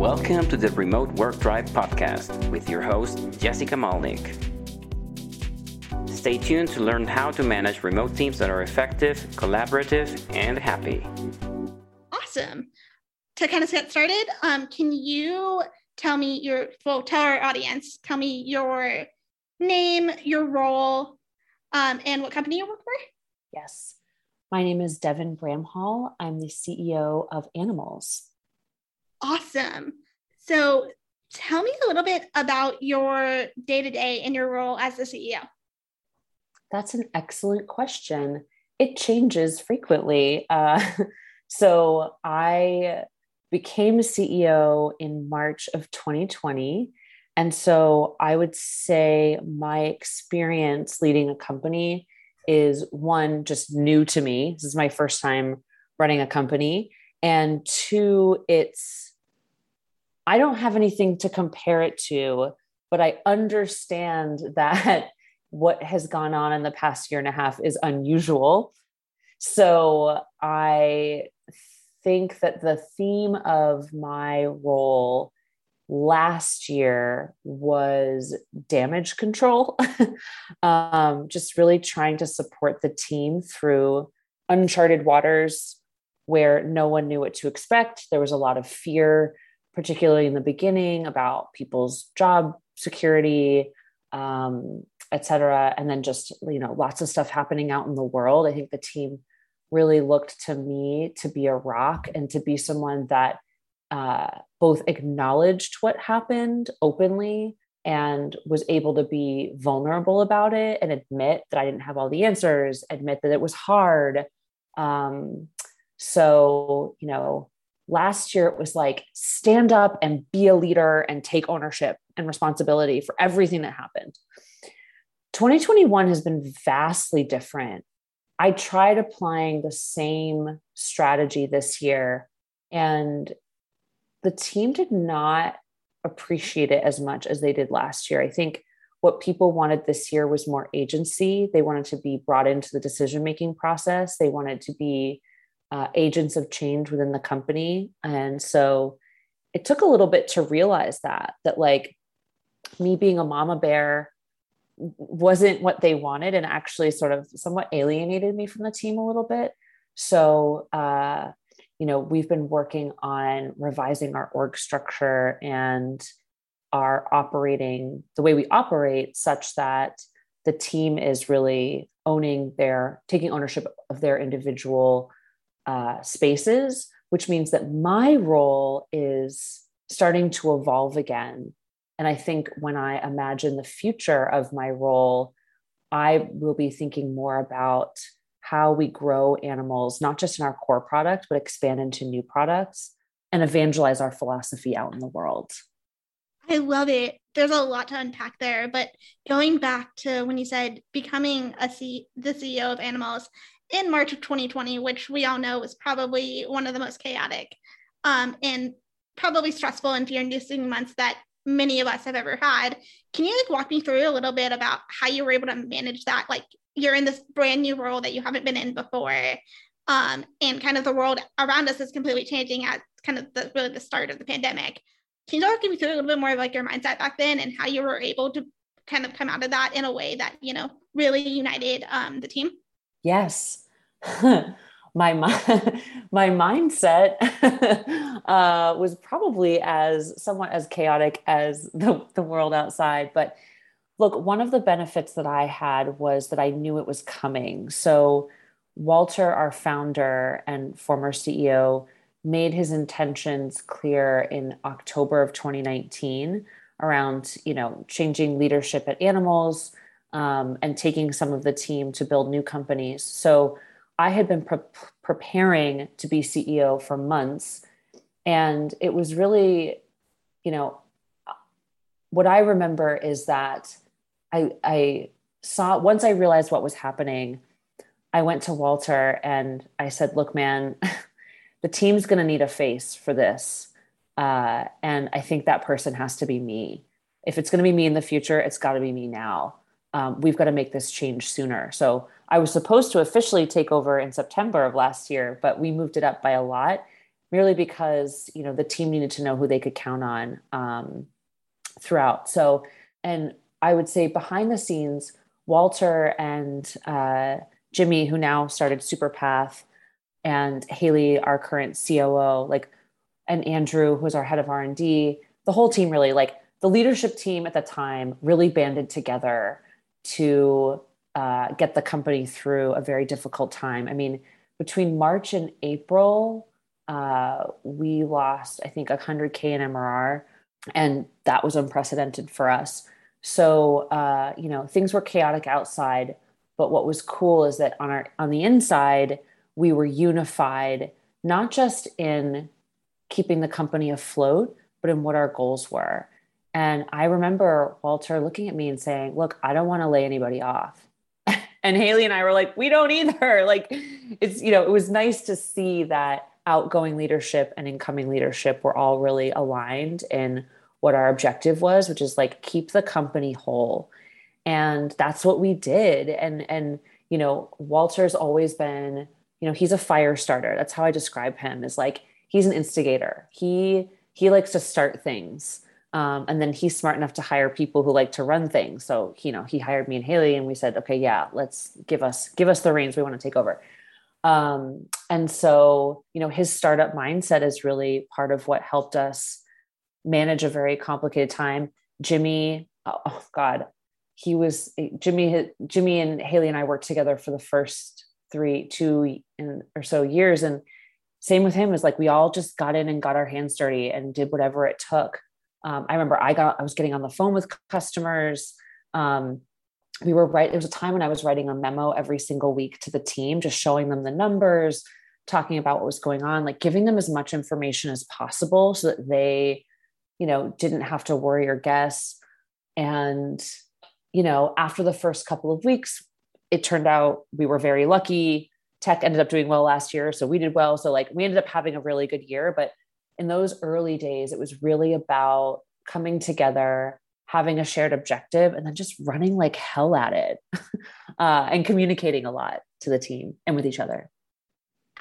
Welcome to the Remote Work Tribe podcast with your host, Jessica Malnik. Stay tuned to learn how to manage remote teams that are effective, collaborative, and happy. Awesome. To kind of get started, um, can you tell me your, well, tell our audience, tell me your name, your role, um, and what company you work for? Yes. My name is Devin Bramhall. I'm the CEO of Animalz. Awesome. So tell me a little bit about your day to day and your role as the CEO. That's an excellent question. It changes frequently. Uh, so I became CEO in March of 2020. And so I would say my experience leading a company is one, just new to me. This is my first time running a company. And two, it's, I don't have anything to compare it to, but I understand that what has gone on in the past year and a half is unusual. So I think that the theme of my role last year was damage control, um, just really trying to support the team through uncharted waters where no one knew what to expect. There was a lot of fear, particularly in the beginning, about people's job security, um, et cetera. And then just, you know, lots of stuff happening out in the world. I think the team really looked to me to be a rock and to be someone that uh, both acknowledged what happened openly and was able to be vulnerable about it and admit that I didn't have all the answers, admit that it was hard. Um, so, you know, last year it was like stand up and be a leader and take ownership and responsibility for everything that happened. 2021 has been vastly different. I tried applying the same strategy this year and the team did not appreciate it as much as they did last year. I think what people wanted this year was more agency. They wanted to be brought into the decision making process. They wanted to be uh, agents of change within the company. And so it took a little bit to realize that, that like me being a mama bear wasn't what they wanted and actually sort of somewhat alienated me from the team a little bit. So, uh, you know, we've been working on revising our org structure and our operating the way we operate such that the team is really owning their taking ownership of their individual uh, spaces which means that my role is starting to evolve again and i think when i imagine the future of my role i will be thinking more about how we grow Animalz, not just in our core product, but expand into new products and evangelize our philosophy out in the world. I love it. There's a lot to unpack there, but going back to when you said becoming a C- the CEO of Animalz in March of 2020, which we all know was probably one of the most chaotic um, and probably stressful and fear-inducing months that many of us have ever had. Can you like walk me through a little bit about how you were able to manage that, like you're in this brand new role that you haven't been in before um, and kind of the world around us is completely changing at kind of the really the start of the pandemic. Can you talk me through a little bit more of like your mindset back then and how you were able to kind of come out of that in a way that you know really united um, the team yes my my mindset uh, was probably as somewhat as chaotic as the, the world outside but look, one of the benefits that I had was that I knew it was coming. So, Walter, our founder and former CEO, made his intentions clear in October of 2019 around, you know, changing leadership at Animalz um, and taking some of the team to build new companies. So, I had been pre- preparing to be CEO for months, and it was really, you know, what I remember is that I, I saw once I realized what was happening, I went to Walter and I said, look, man, the team's going to need a face for this. Uh, and I think that person has to be me. If it's going to be me in the future, it's got to be me now. Um, we've got to make this change sooner. So I was supposed to officially take over in September of last year, but we moved it up by a lot. merely because you know the team needed to know who they could count on um, throughout. So, and I would say behind the scenes, Walter and uh, Jimmy, who now started Superpath, and Haley, our current COO, like, and Andrew, who's our head of R and D, the whole team really like the leadership team at the time really banded together to uh, get the company through a very difficult time. I mean, between March and April, uh, we lost, I think, 100K in MRR, and that was unprecedented for us. So, uh, you know, things were chaotic outside, but what was cool is that on our on the inside, we were unified, not just in keeping the company afloat, but in what our goals were. And I remember Walter looking at me and saying, Look, I don't want to lay anybody off. and Haley and I were like, We don't either. Like, it's, you know, it was nice to see that outgoing leadership and incoming leadership were all really aligned in what our objective was, which is like keep the company whole. And that's what we did. And, and, you know, Walter's always been, you know, he's a fire starter. That's how I describe him is like, he's an instigator. He, he likes to start things. Um, and then he's smart enough to hire people who like to run things. So, you know, he hired me and Haley and we said, okay, yeah, let's give us, give us the reins. We want to take over. Um, and so, you know, his startup mindset is really part of what helped us manage a very complicated time. Jimmy, oh, oh God, he was Jimmy, Jimmy and Haley and I worked together for the first three, two or so years. And same with him is like, we all just got in and got our hands dirty and did whatever it took um, I remember I got I was getting on the phone with customers. Um, we were right. There was a time when I was writing a memo every single week to the team, just showing them the numbers, talking about what was going on, like giving them as much information as possible so that they, you know, didn't have to worry or guess. And, you know, after the first couple of weeks, it turned out we were very lucky. Tech ended up doing well last year, so we did well. So like we ended up having a really good year, but in those early days, it was really about coming together, having a shared objective, and then just running like hell at it uh, and communicating a lot to the team and with each other.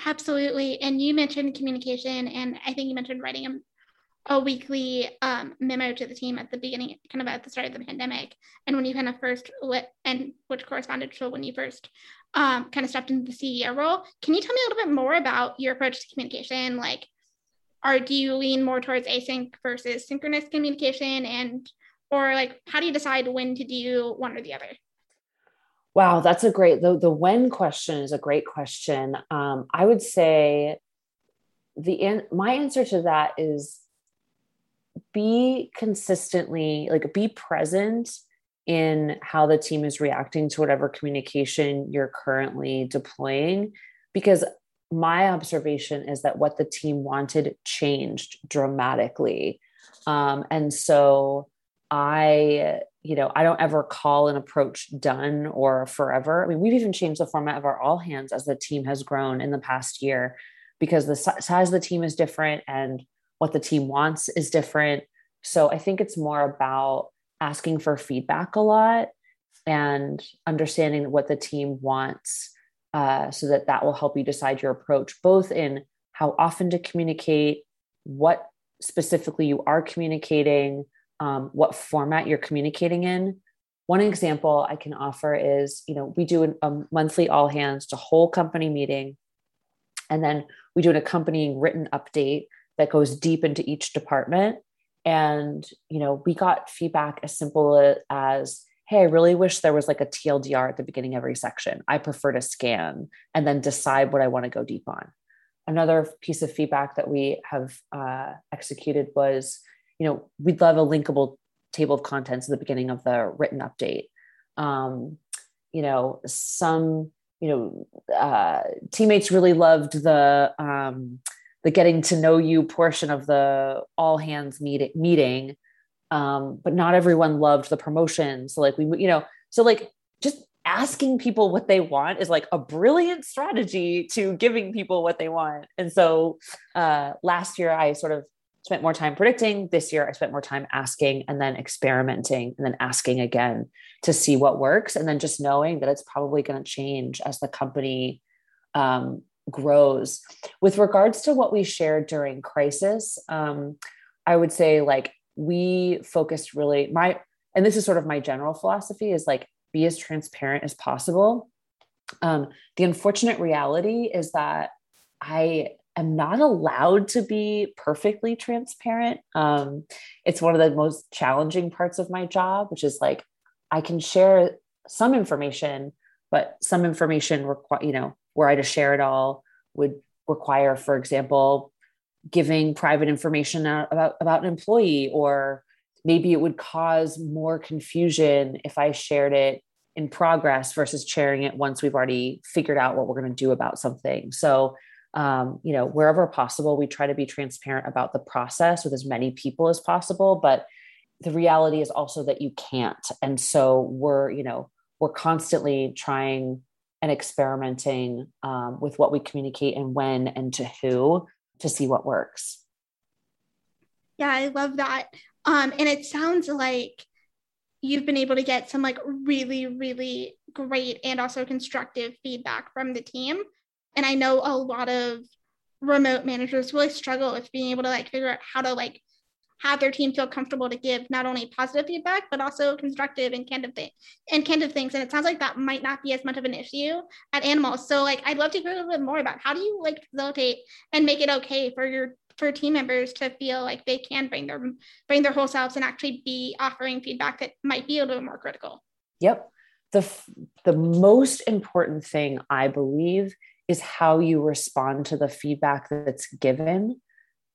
Absolutely. And you mentioned communication, and I think you mentioned writing a, a weekly um, memo to the team at the beginning, kind of at the start of the pandemic. And when you kind of first lit, and which corresponded to when you first um, kind of stepped into the CEO role. Can you tell me a little bit more about your approach to communication? Like, are do you lean more towards async versus synchronous communication? And or like how do you decide when to do one or the other? Wow that's a great the, the when question is a great question. Um, i would say the in, my answer to that is be consistently like be present in how the team is reacting to whatever communication you're currently deploying because my observation is that what the team wanted changed dramatically. Um, and so I, you know, I don't ever call an approach done or forever. I mean, we've even changed the format of our all hands as the team has grown in the past year because the size of the team is different and what the team wants is different. So I think it's more about asking for feedback a lot and understanding what the team wants uh, so that that will help you decide your approach, both in how often to communicate, what specifically you are communicating, um, what format you're communicating in. One example I can offer is, you know, we do an, a monthly all hands to whole company meeting, and then we do an accompanying written update that goes deep into each department. And you know, we got feedback as simple as, hey, I really wish there was like a TLDR at the beginning of every section. I prefer to scan and then decide what I want to go deep on. Another piece of feedback that we have uh, executed was, you know, we'd love a linkable table of contents at the beginning of the written update. Um, you know, some, you know, uh, teammates really loved the um, the getting to know you portion of the all hands meet- meeting um, but not everyone loved the promotion. So like we, you know, so like just asking people what they want is like a brilliant strategy to giving people what they want. And so uh, last year I sort of spent more time predicting. This year I spent more time asking and then experimenting and then asking again to see what works. And then just knowing that it's probably going to change as the company um, grows. With regards to what we shared during crisis, um, I would say like we focused really my and this is sort of my general philosophy is like be as transparent as possible. Um, the unfortunate reality is that I am not allowed to be perfectly transparent. Um, it's one of the most challenging parts of my job, which is like I can share some information, but some information require, you know, were I to share it all would require, for example, giving private information about, about an employee, or maybe it would cause more confusion if I shared it in progress versus sharing it once we've already figured out what we're going to do about something. So, um, you know, wherever possible, we try to be transparent about the process with as many people as possible. But the reality is also that you can't. And so we're, you know, we're constantly trying and experimenting um, with what we communicate and when and to who to see what works. Yeah, I love that. Um, and it sounds like you've been able to get some like really, really great and also constructive feedback from the team. And I know a lot of remote managers really struggle with being able to like figure out how to like have their team feel comfortable to give not only positive feedback but also constructive and candid thing and things. And it sounds like that might not be as much of an issue at Animalz. So like I'd love to hear a little bit more about how do you like facilitate and make it okay for your for team members to feel like they can bring their bring their whole selves and actually be offering feedback that might be a little more critical. Yep. The the most important thing I believe is how you respond to the feedback that's given.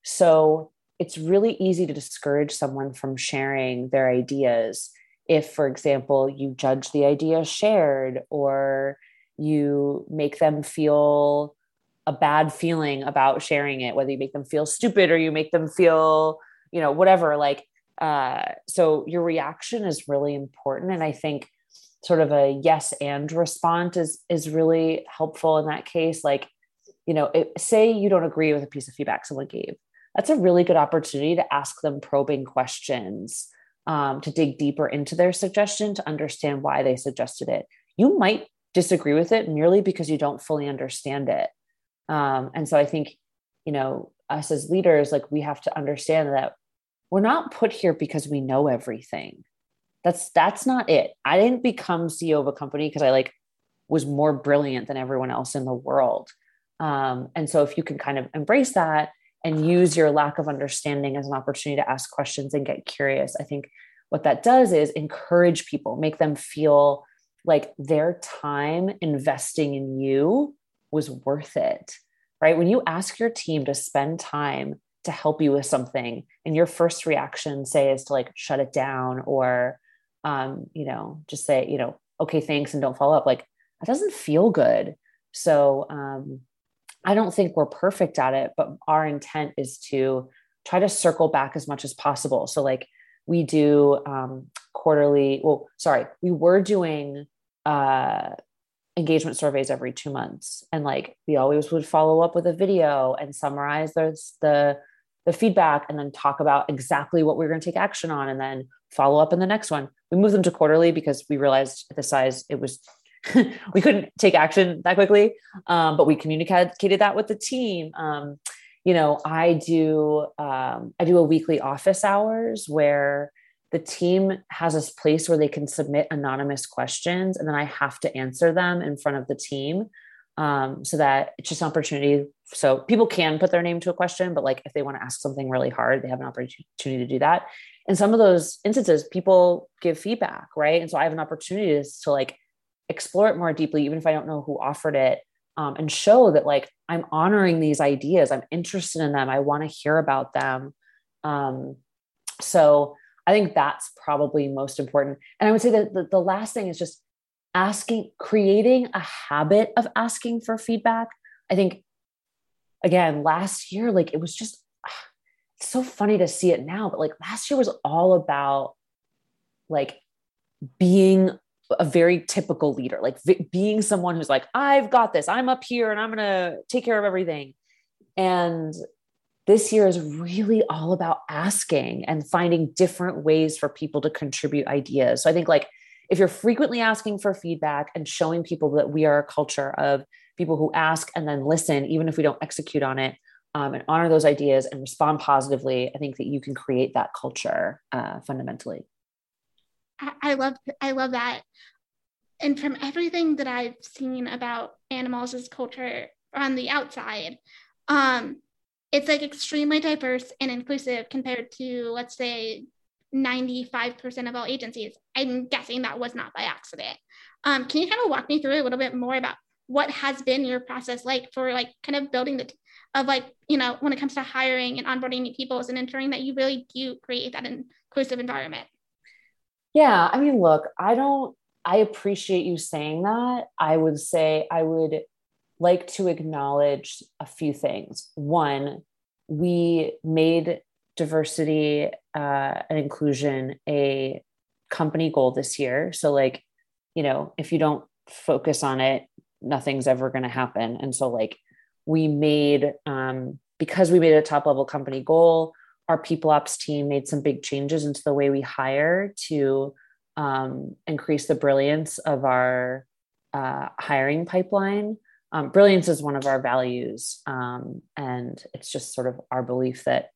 So it's really easy to discourage someone from sharing their ideas if for example you judge the idea shared or you make them feel a bad feeling about sharing it whether you make them feel stupid or you make them feel you know whatever like uh so your reaction is really important. And i think sort of a yes and response is is really helpful in that case. Like you know it, say you don't agree with a piece of feedback someone gave that's a really good opportunity to ask them probing questions, um, to dig deeper into their suggestion, to understand why they suggested it. You might disagree with it merely because you don't fully understand it. Um, and so I think, you know, us as leaders, like we have to understand that we're not put here because we know everything. That's that's not it. I didn't become CEO of a company because I like was more brilliant than everyone else in the world. Um, and so if you can kind of embrace that and use your lack of understanding as an opportunity to ask questions and get curious. I think what that does is encourage people, make them feel like their time investing in you was worth it, right? When you ask your team to spend time to help you with something, and your first reaction, say, is to like shut it down or, um, you know, just say, you know, okay, thanks, and don't follow up, like that doesn't feel good. So, um, I don't think we're perfect at it, but our intent is to try to circle back as much as possible. So, like, we do um, quarterly, well, sorry, we were doing uh, engagement surveys every two months. And like, we always would follow up with a video and summarize the, the, the feedback and then talk about exactly what we are going to take action on and then follow up in the next one. We moved them to quarterly because we realized at the size it was we couldn't take action that quickly, um, but we communicated that with the team. Um, you know, I do um, I do a weekly office hours where the team has this place where they can submit anonymous questions, and then I have to answer them in front of the team. Um, so that it's just an opportunity. So people can put their name to a question, but like if they want to ask something really hard, they have an opportunity to do that. In some of those instances, people give feedback, right? And so I have an opportunity to, to like explore it more deeply, even if I don't know who offered it, um, and show that like I'm honoring these ideas, I'm interested in them, I want to hear about them. Um, so I think that's probably most important. And I would say that the, the last thing is just asking, creating a habit of asking for feedback. I think, again, last year, like it was just, so funny to see it now, but like last year was all about like being a very typical leader, like v- being someone who's like, I've got this, I'm up here and I'm going to take care of everything. And this year is really all about asking and finding different ways for people to contribute ideas. So I think like if you're frequently asking for feedback and showing people that we are a culture of people who ask and then listen, even if we don't execute on it, um, and honor those ideas and respond positively, I think that you can create that culture uh, fundamentally. I love I love that. And from everything that I've seen about Animalz as culture on the outside, um, it's like extremely diverse and inclusive compared to let's say 95% of all agencies. I'm guessing that was not by accident. Um, can you kind of walk me through a little bit more about what has been your process like for like kind of building the of like you know when it comes to hiring and onboarding new people and ensuring that you really do create that inclusive environment yeah i mean look i don't i appreciate you saying that. I would say i would like to acknowledge a few things. One we made diversity uh, and inclusion a company goal this year. So like you know if you don't focus on it nothing's ever going to happen. And so like we made um, because we made a top level company goal our people ops team made some big changes into the way we hire to um, increase the brilliance of our uh, hiring pipeline. Um, brilliance is one of our values um, and it's just sort of our belief that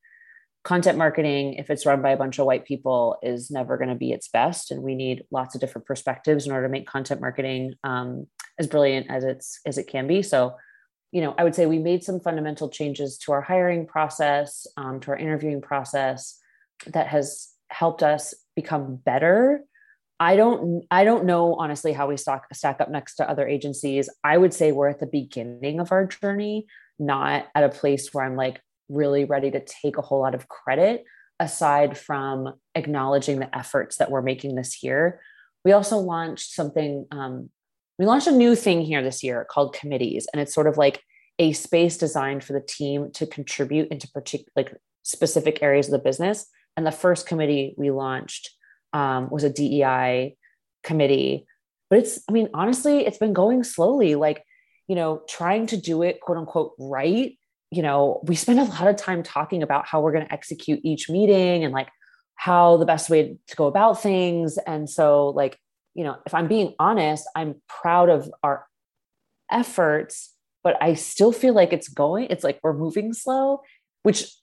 content marketing if it's run by a bunch of white people is never going to be its best and we need lots of different perspectives in order to make content marketing um, as brilliant as it's as it can be. So you know, I would say we made some fundamental changes to our hiring process, um, to our interviewing process that has helped us become better. I don't I don't know honestly how we stack stack up next to other agencies. I would say we're at the beginning of our journey, not at a place where I'm like really ready to take a whole lot of credit aside from acknowledging the efforts that we're making this year. We also launched something um, we launched a new thing here this year called committees and it's sort of like a space designed for the team to contribute into particular like specific areas of the business. And the first committee we launched um, was a dei committee. But it's i mean honestly it's been going slowly like you know trying to do it quote unquote right. You know we spend a lot of time talking about how we're going to execute each meeting and like how the best way to go about things. And so like you know, if I'm being honest, I'm proud of our efforts, but I still feel like it's going, it's like we're moving slow, which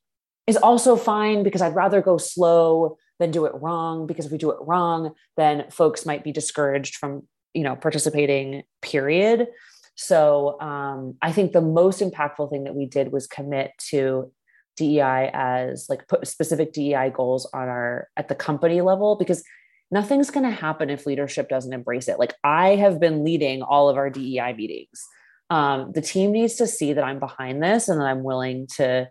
is also fine because I'd rather go slow than do it wrong because if we do it wrong, then folks might be discouraged from, you know, participating, period. So um, I think the most impactful thing that we did was commit to DEI as like put specific DEI goals on our at the company level because nothing's going to happen if leadership doesn't embrace it. Like I have been leading all of our DEI meetings. Um, the team needs to see that I'm behind this and that I'm willing to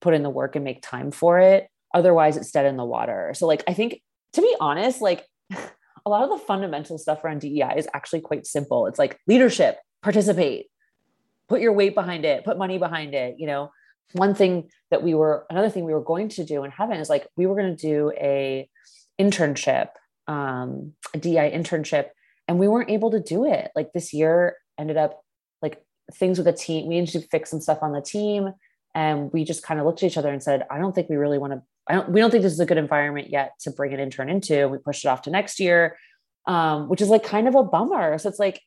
put in the work and make time for it. Otherwise, it's dead in the water. So, like, I think to be honest, like a lot of the fundamental stuff around DEI is actually quite simple. It's like leadership, participate, put your weight behind it, put money behind it. You know, one thing that we were, another thing we were going to do in heaven is like we were going to do a internship um, a DI internship, and we weren't able to do it. Like this year ended up like things with the team. We needed to fix some stuff on the team, and we just kind of looked at each other and said, "I don't think we really want to. I don't. We don't think this is a good environment yet to bring an intern into." We pushed it off to next year, um, which is like kind of a bummer. So it's like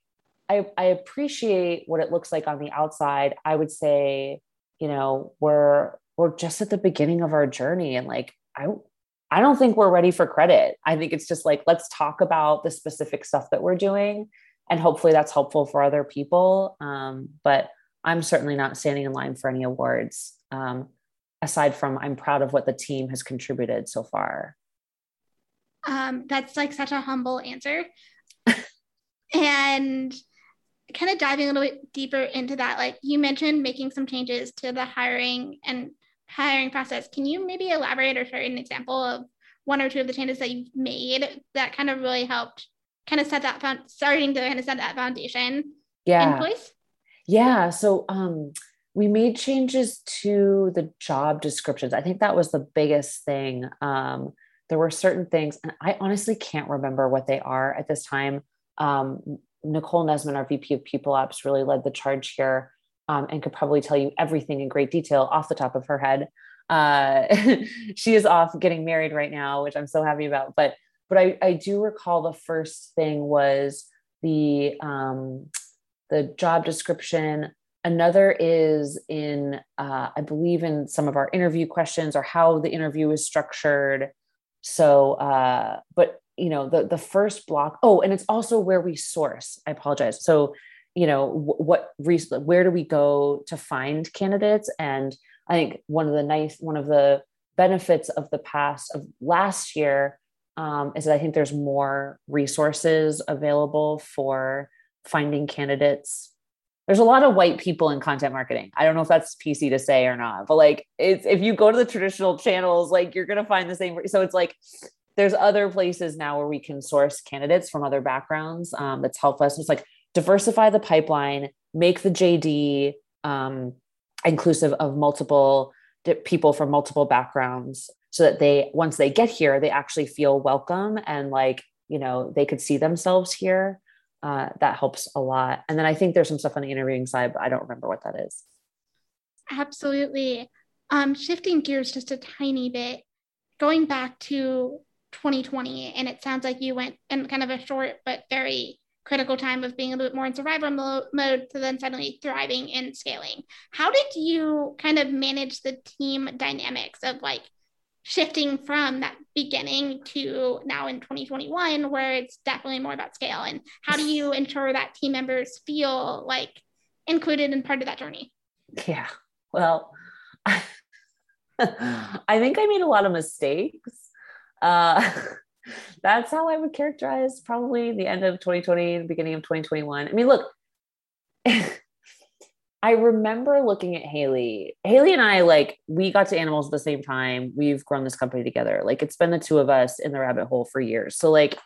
I, I appreciate what it looks like on the outside. I would say, you know, we're we're just at the beginning of our journey, and like I I don't think we're ready for credit. I think it's just like, let's talk about the specific stuff that we're doing. And hopefully that's helpful for other people. Um, but I'm certainly not standing in line for any awards. Um, aside from, I'm proud of what the team has contributed so far. Um, that's like such a humble answer. and kind of diving a little bit deeper into that, like you mentioned making some changes to the hiring and hiring process. Can you maybe elaborate or share an example of one or two of the changes that you've made that kind of really helped kind of set that found starting to kind of set that foundation yeah. in place? Yeah. So um we made changes to the job descriptions. I think that was the biggest thing. Um, there were certain things, and I honestly can't remember what they are at this time. Um, Nicole Nesman, our VP of People Ops, really led the charge here um, and could probably tell you everything in great detail off the top of her head. Uh, she is off getting married right now, which I'm so happy about. But but I, I do recall the first thing was the um, the job description. Another is in, uh, I believe, in some of our interview questions or how the interview is structured. So, uh, but you know, the the first block. Oh, and it's also where we source. I apologize. So, you know, what where do we go to find candidates? And I think one of the nice, one of the benefits of the past of last year um, is that I think there's more resources available for finding candidates. There's a lot of white people in content marketing. I don't know if that's PC to say or not, but like it's if you go to the traditional channels, like you're gonna find the same. So it's like there's other places now where we can source candidates from other backgrounds um, that's helped us. It's like diversify the pipeline, make the JD um, inclusive of multiple people from multiple backgrounds so that they once they get here they actually feel welcome and like you know they could see themselves here. Uh, that helps a lot. And then i think there's some stuff on the interviewing side but i don't remember what that is. Absolutely. Um, shifting gears just a tiny bit going back to 2020 and it sounds like you went in kind of a short but very critical time of being a bit more in survival mo- mode to then suddenly thriving and scaling. How did you kind of manage the team dynamics of like shifting from that beginning to now in 2021 where it's definitely more about scale and how do you ensure that team members feel like included and part of that journey? Yeah. Well, I think I made a lot of mistakes. Uh, that's how I would characterize probably the end of 2020, the beginning of 2021. I mean, look, I remember looking at Haley. Haley and I, like, we got to Animalz at the same time. We've grown this company together. Like, it's been the two of us in the rabbit hole for years. So, like,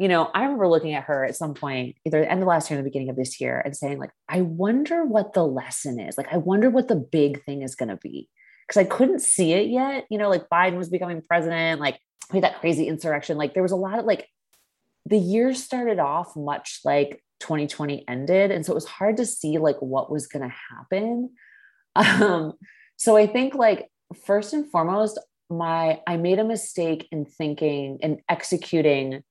you know, I remember looking at her at some point, either the end of last year or the beginning of this year, and saying, like, I wonder what the lesson is. Like, I wonder what the big thing is going to be. Because I couldn't see it yet. You know, like Biden was becoming president. Like, we had that crazy insurrection. Like there was a lot of like the year started off much like 2020 ended. And so it was hard to see like what was going to happen. Um, so I think like first and foremost, my I made a mistake in thinking and executing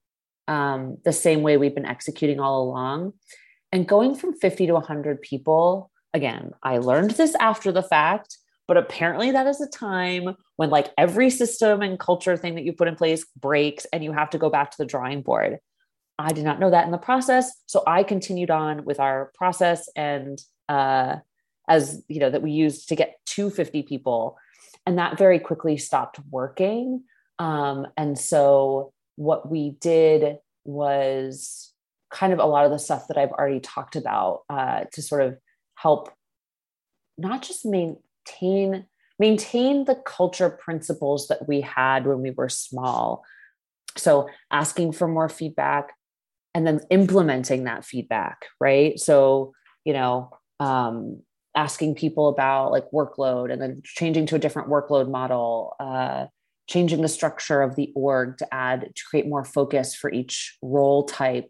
um, the same way we've been executing all along. And going from 50 to 100 people, again, I learned this after the fact, but apparently, that is a time when, like, every system and culture thing that you put in place breaks and you have to go back to the drawing board. I did not know that in the process. So I continued on with our process and, uh, as you know, that we used to get 250 people. And that very quickly stopped working. Um, and so what we did was kind of a lot of the stuff that I've already talked about uh, to sort of help not just main, maintain maintain the culture principles that we had when we were small. So asking for more feedback and then implementing that feedback right? So you know um, asking people about like workload and then changing to a different workload model uh, changing the structure of the org to add to create more focus for each role type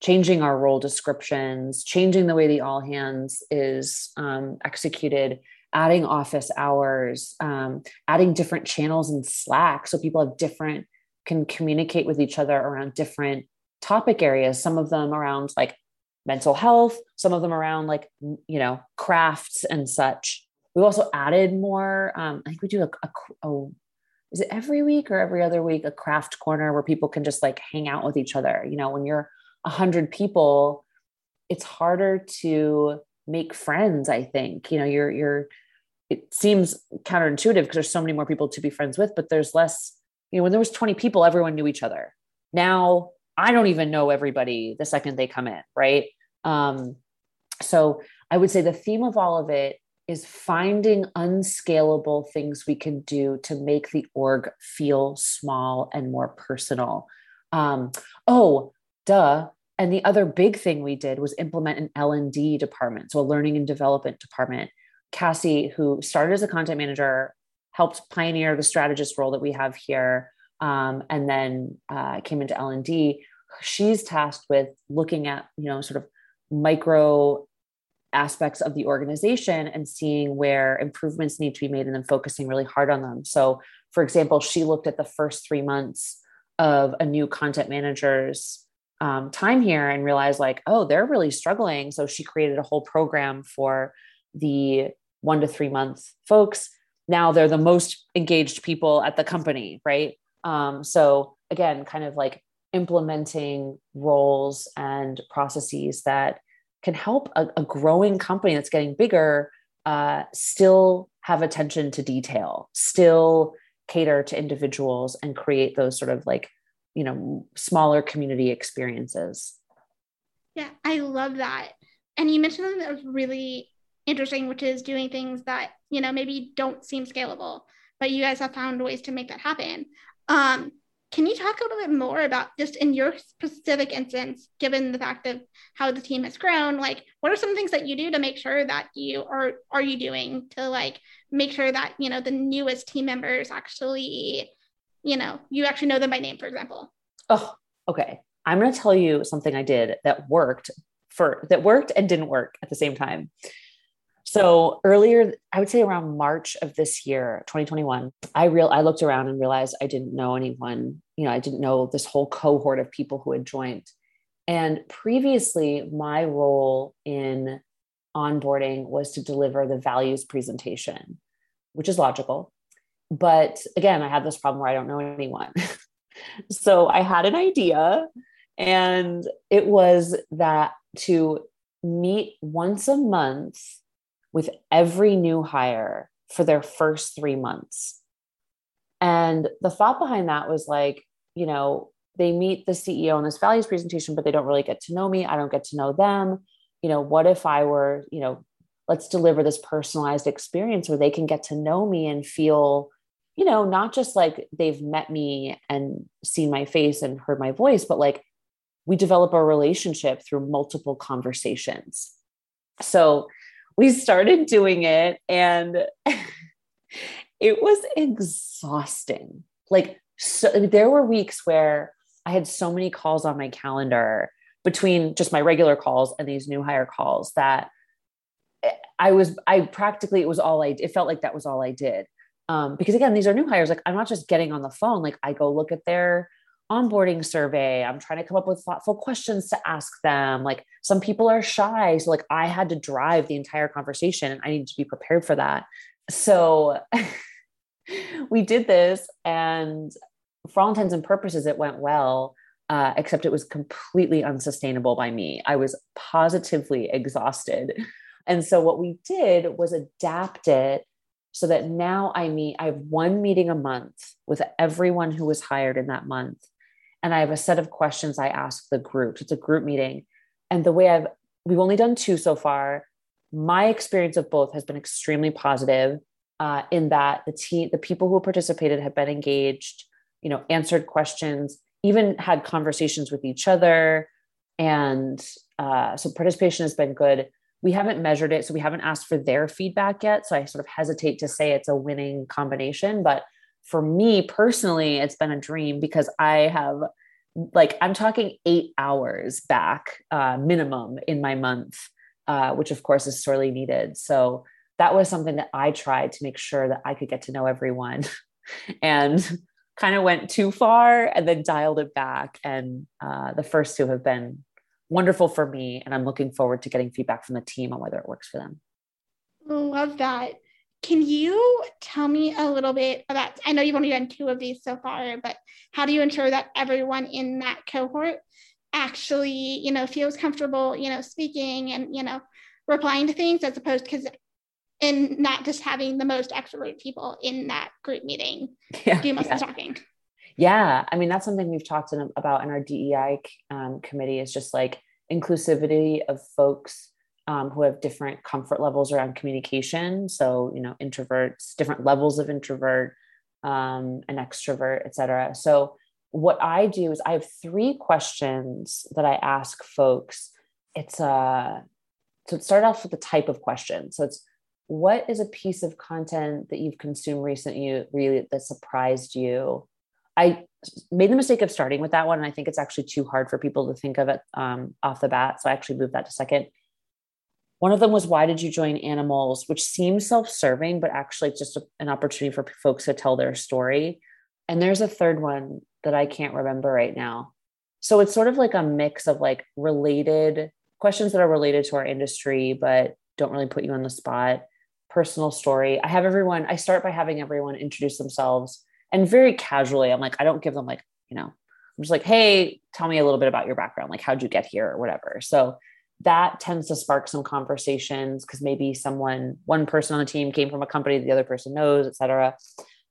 changing our role descriptions changing the way the all hands is um, executed adding office hours, um, adding different channels in Slack so people have different can communicate with each other around different topic areas. Some of them around like mental health, some of them around like you know crafts and such. We've also added more. Um, I think we do a, a, a is it every week or every other week a craft corner where people can just like hang out with each other. You know, when you're a hundred people, it's harder to make friends i think you know you're you're it seems counterintuitive because there's so many more people to be friends with but there's less you know when there was 20 people everyone knew each other. Now i don't even know everybody the second they come in right? Um, so i would say the theme of all of it is finding unscalable things we can do to make the org feel small and more personal. Um, oh duh and the other big thing we did was implement an L&D department, so a learning and development department. Cassie, who started as a content manager, helped pioneer the strategist role that we have here, um, and then uh, came into L&D. She's tasked with looking at, you know, sort of micro aspects of the organization and seeing where improvements need to be made and then focusing really hard on them. So, for example, she looked at the first three months of a new content manager's um, time here and realized like, oh, they're really struggling. So she created a whole program for the one to three month folks. Now they're the most engaged people at the company, right? Um, so again, kind of like implementing roles and processes that can help a, a growing company that's getting bigger uh, still have attention to detail, still cater to individuals and create those sort of like you know smaller community experiences. Yeah i love that. And you mentioned something that was really interesting which is doing things that you know maybe don't seem scalable but you guys have found ways to make that happen. Um, can you talk a little bit more about just in your specific instance given the fact of how the team has grown like what are some things that you do to make sure that you are are you doing to like make sure that you know the newest team members actually you know, you actually know them by name, for example. Oh, okay. I'm going to tell you something I did that worked for that worked and didn't work at the same time. So earlier, I would say around March of this year, 2021, I real I looked around and realized I didn't know anyone. You know, I didn't know this whole cohort of people who had joined. And previously, my role in onboarding was to deliver the values presentation, which is logical. But again, I had this problem where I don't know anyone. so I had an idea, and it was that to meet once a month with every new hire for their first three months. And the thought behind that was like, you know, they meet the CEO in this values presentation, but they don't really get to know me. I don't get to know them. You know, what if I were, you know, let's deliver this personalized experience where they can get to know me and feel you know, not just like they've met me and seen my face and heard my voice, but like we develop a relationship through multiple conversations. So we started doing it and it was exhausting. Like, so there were weeks where I had so many calls on my calendar between just my regular calls and these new hire calls that I was, I practically, it was all I, it felt like that was all I did um, because again these are new hires like i'm not just getting on the phone like i go look at their onboarding survey i'm trying to come up with thoughtful questions to ask them like some people are shy so like i had to drive the entire conversation and i need to be prepared for that. So we did this and for all intents and purposes it went well uh, except it was completely unsustainable by me. I was positively exhausted. And so what we did was adapt it so that now I meet, I have one meeting a month with everyone who was hired in that month. And I have a set of questions I ask the group. It's a group meeting. And the way I've, we've only done two so far. My experience of both has been extremely positive uh, in that the team, the people who participated have been engaged, you know, answered questions, even had conversations with each other. And uh, so participation has been good we haven't measured it so we haven't asked for their feedback yet so i sort of hesitate to say it's a winning combination but for me personally it's been a dream because i have like i'm talking eight hours back uh, minimum in my month uh, which of course is sorely needed. So that was something that i tried to make sure that i could get to know everyone and kind of went too far and then dialed it back and uh, the first two have been wonderful for me. And I'm looking forward to getting feedback from the team on whether it works for them. Love that. Can you tell me a little bit about? I know you've only done two of these so far, but how do you ensure that everyone in that cohort actually, you know, feels comfortable, you know, speaking and, you know, replying to things as opposed because and not just having the most extrovert people in that group meeting yeah, do most yeah. of the talking. Yeah, I mean that's something we've talked about in our DEI um, committee is just like inclusivity of folks um, who have different comfort levels around communication. So you know, introverts, different levels of introvert, um, an extrovert, etc. So what I do is I have three questions that I ask folks. It's a uh, so start off with the type of question. So it's what is a piece of content that you've consumed recently really that surprised you I made the mistake of starting with that one. And I think it's actually too hard for people to think of it um, off the bat. So I actually moved that to second. One of them was, Why did you join Animalz, Which seems self serving, but actually just a, an opportunity for folks to tell their story. And there's a third one that I can't remember right now. so it's sort of like a mix of like related questions that are related to our industry, but don't really put you on the spot. Personal story. I have everyone, I start by having everyone introduce themselves and very casually, I'm like, I don't give them like, you know, I'm just like, hey, tell me a little bit about your background. Like, how'd you get here or whatever. So that tends to spark some conversations because maybe someone, one person on the team came from a company that the other person knows, et cetera.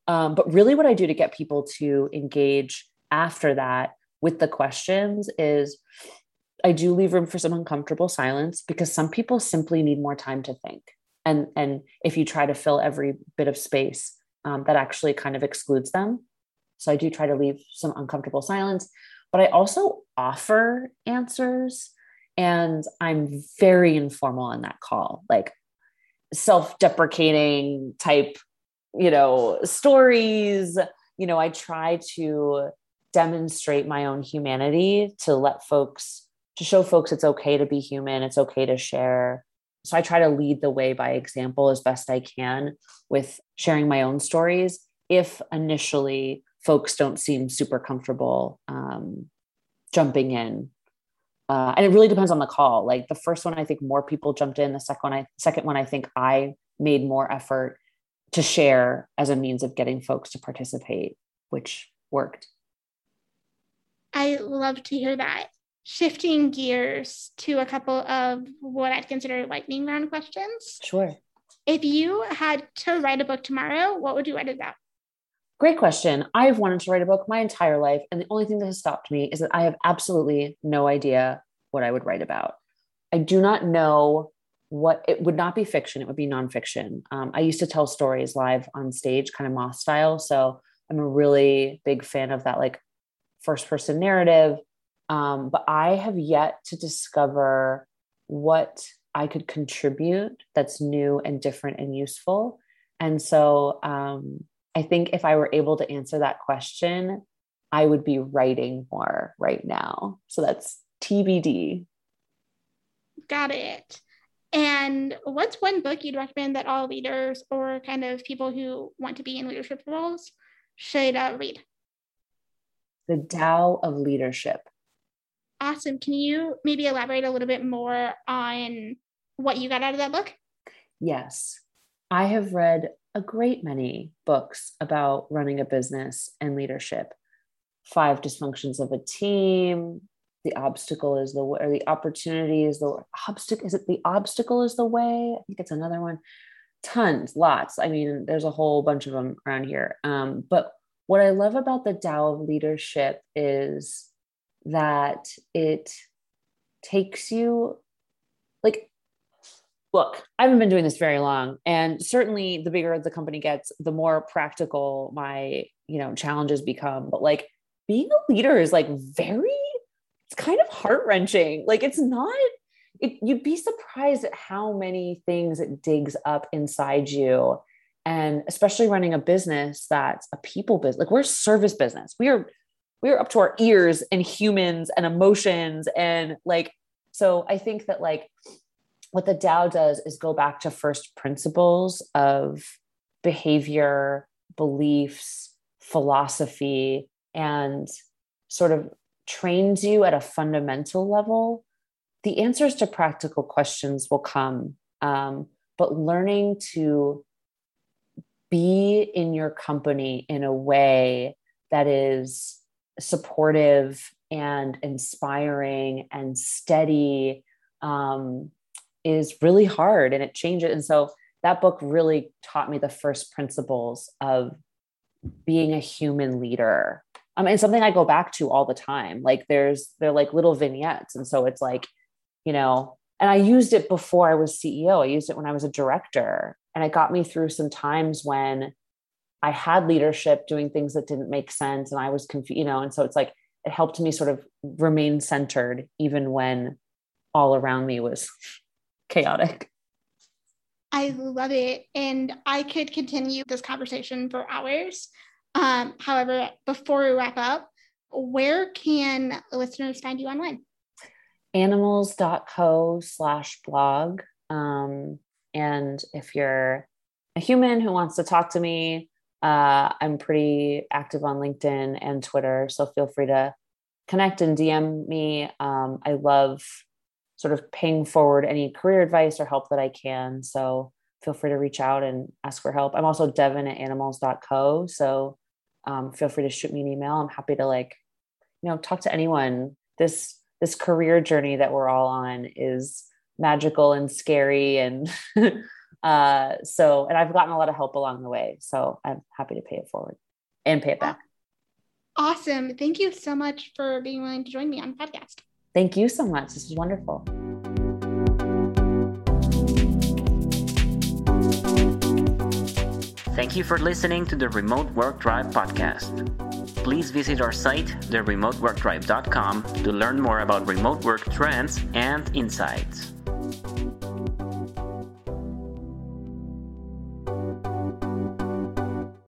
Um, but really, what I do to get people to engage after that with the questions is I do leave room for some uncomfortable silence because some people simply need more time to think. And, and if you try to fill every bit of space, um, that actually kind of excludes them. So I do try to leave some uncomfortable silence, but I also offer answers. And I'm very informal on that call, like self deprecating type, you know, stories. You know, I try to demonstrate my own humanity to let folks to show folks it's okay to be human it's okay to share so i try to lead the way by example as best i can with sharing my own stories if initially folks don't seem super comfortable um, jumping in. Uh, and it really depends on the call. Like the first one i think more people jumped in. The second one i second one i think i made more effort to share as a means of getting folks to participate which worked. I love to hear that. Shifting gears to a couple of what I'd consider lightning round questions. Sure. If you had to write a book tomorrow, what would you write about? Great question. I've wanted to write a book my entire life. And the only thing that has stopped me is that I have absolutely no idea what I would write about. I do not know what it would not be fiction, it would be nonfiction. Um, I used to tell stories live on stage, kind of moth style. So I'm a really big fan of that, like first person narrative. Um, but I have yet to discover what I could contribute that's new and different and useful. And so um, I think if I were able to answer that question, I would be writing more right now. So that's TBD. Got it. And what's one book you'd recommend that all leaders or kind of people who want to be in leadership roles should uh, read? the Tao of leadership. Awesome. Can you maybe elaborate a little bit more on what you got out of that book? Yes. I have read a great many books about running a business and leadership. Five dysfunctions of a team. The obstacle is the way, or the opportunity is the obstacle. Is it the obstacle is the way? I think it's another one. Tons, lots. I mean, there's a whole bunch of them around here. Um, but what I love about the Tao of leadership is that it takes you like look i haven't been doing this very long and certainly the bigger the company gets the more practical my you know challenges become. But like being a leader is like very it's kind of heart-wrenching. Like it's not it, you'd be surprised at how many things it digs up inside you and especially running a business that's a people business like we're a service business. We are we're up to our ears in humans and emotions and like so i think that like what the Tao does is go back to first principles of behavior beliefs philosophy and sort of trains you at a fundamental level. The answers to practical questions will come um, but learning to be in your company in a way that is supportive and inspiring and steady um, is really hard and it changes. And so that book really taught me the first principles of being a human leader. Um, and something I go back to all the time. Like there's they're like little vignettes. And so it's like, you know, and I used it before I was CEO. I used it when I was a director. And it got me through some times when I had leadership doing things that didn't make sense and I was confused, you know, and so it's like it helped me sort of remain centered even when all around me was chaotic. I love it. And I could continue this conversation for hours. Um, however, before we wrap up, where can listeners find you online? Animalz.co slash blog. Um, and if you're a human who wants to talk to me, uh, I'm pretty active on LinkedIn and Twitter. So feel free to connect and DM me. Um, I love sort of paying forward any career advice or help that I can. So feel free to reach out and ask for help. I'm also Devin at animalz.co. So um, feel free to shoot me an email. I'm happy to like, you know, talk to anyone. This this career journey that we're all on is magical and scary and uh so and I've gotten a lot of help along the way. So I'm happy to pay it forward and pay it back. Awesome. Thank you so much for being willing to join me on the podcast. Thank you so much. This is wonderful. Thank you for listening to the Remote Work Tribe podcast. Please visit our site, theremoteworktribe.com, to learn more about remote work trends and insights.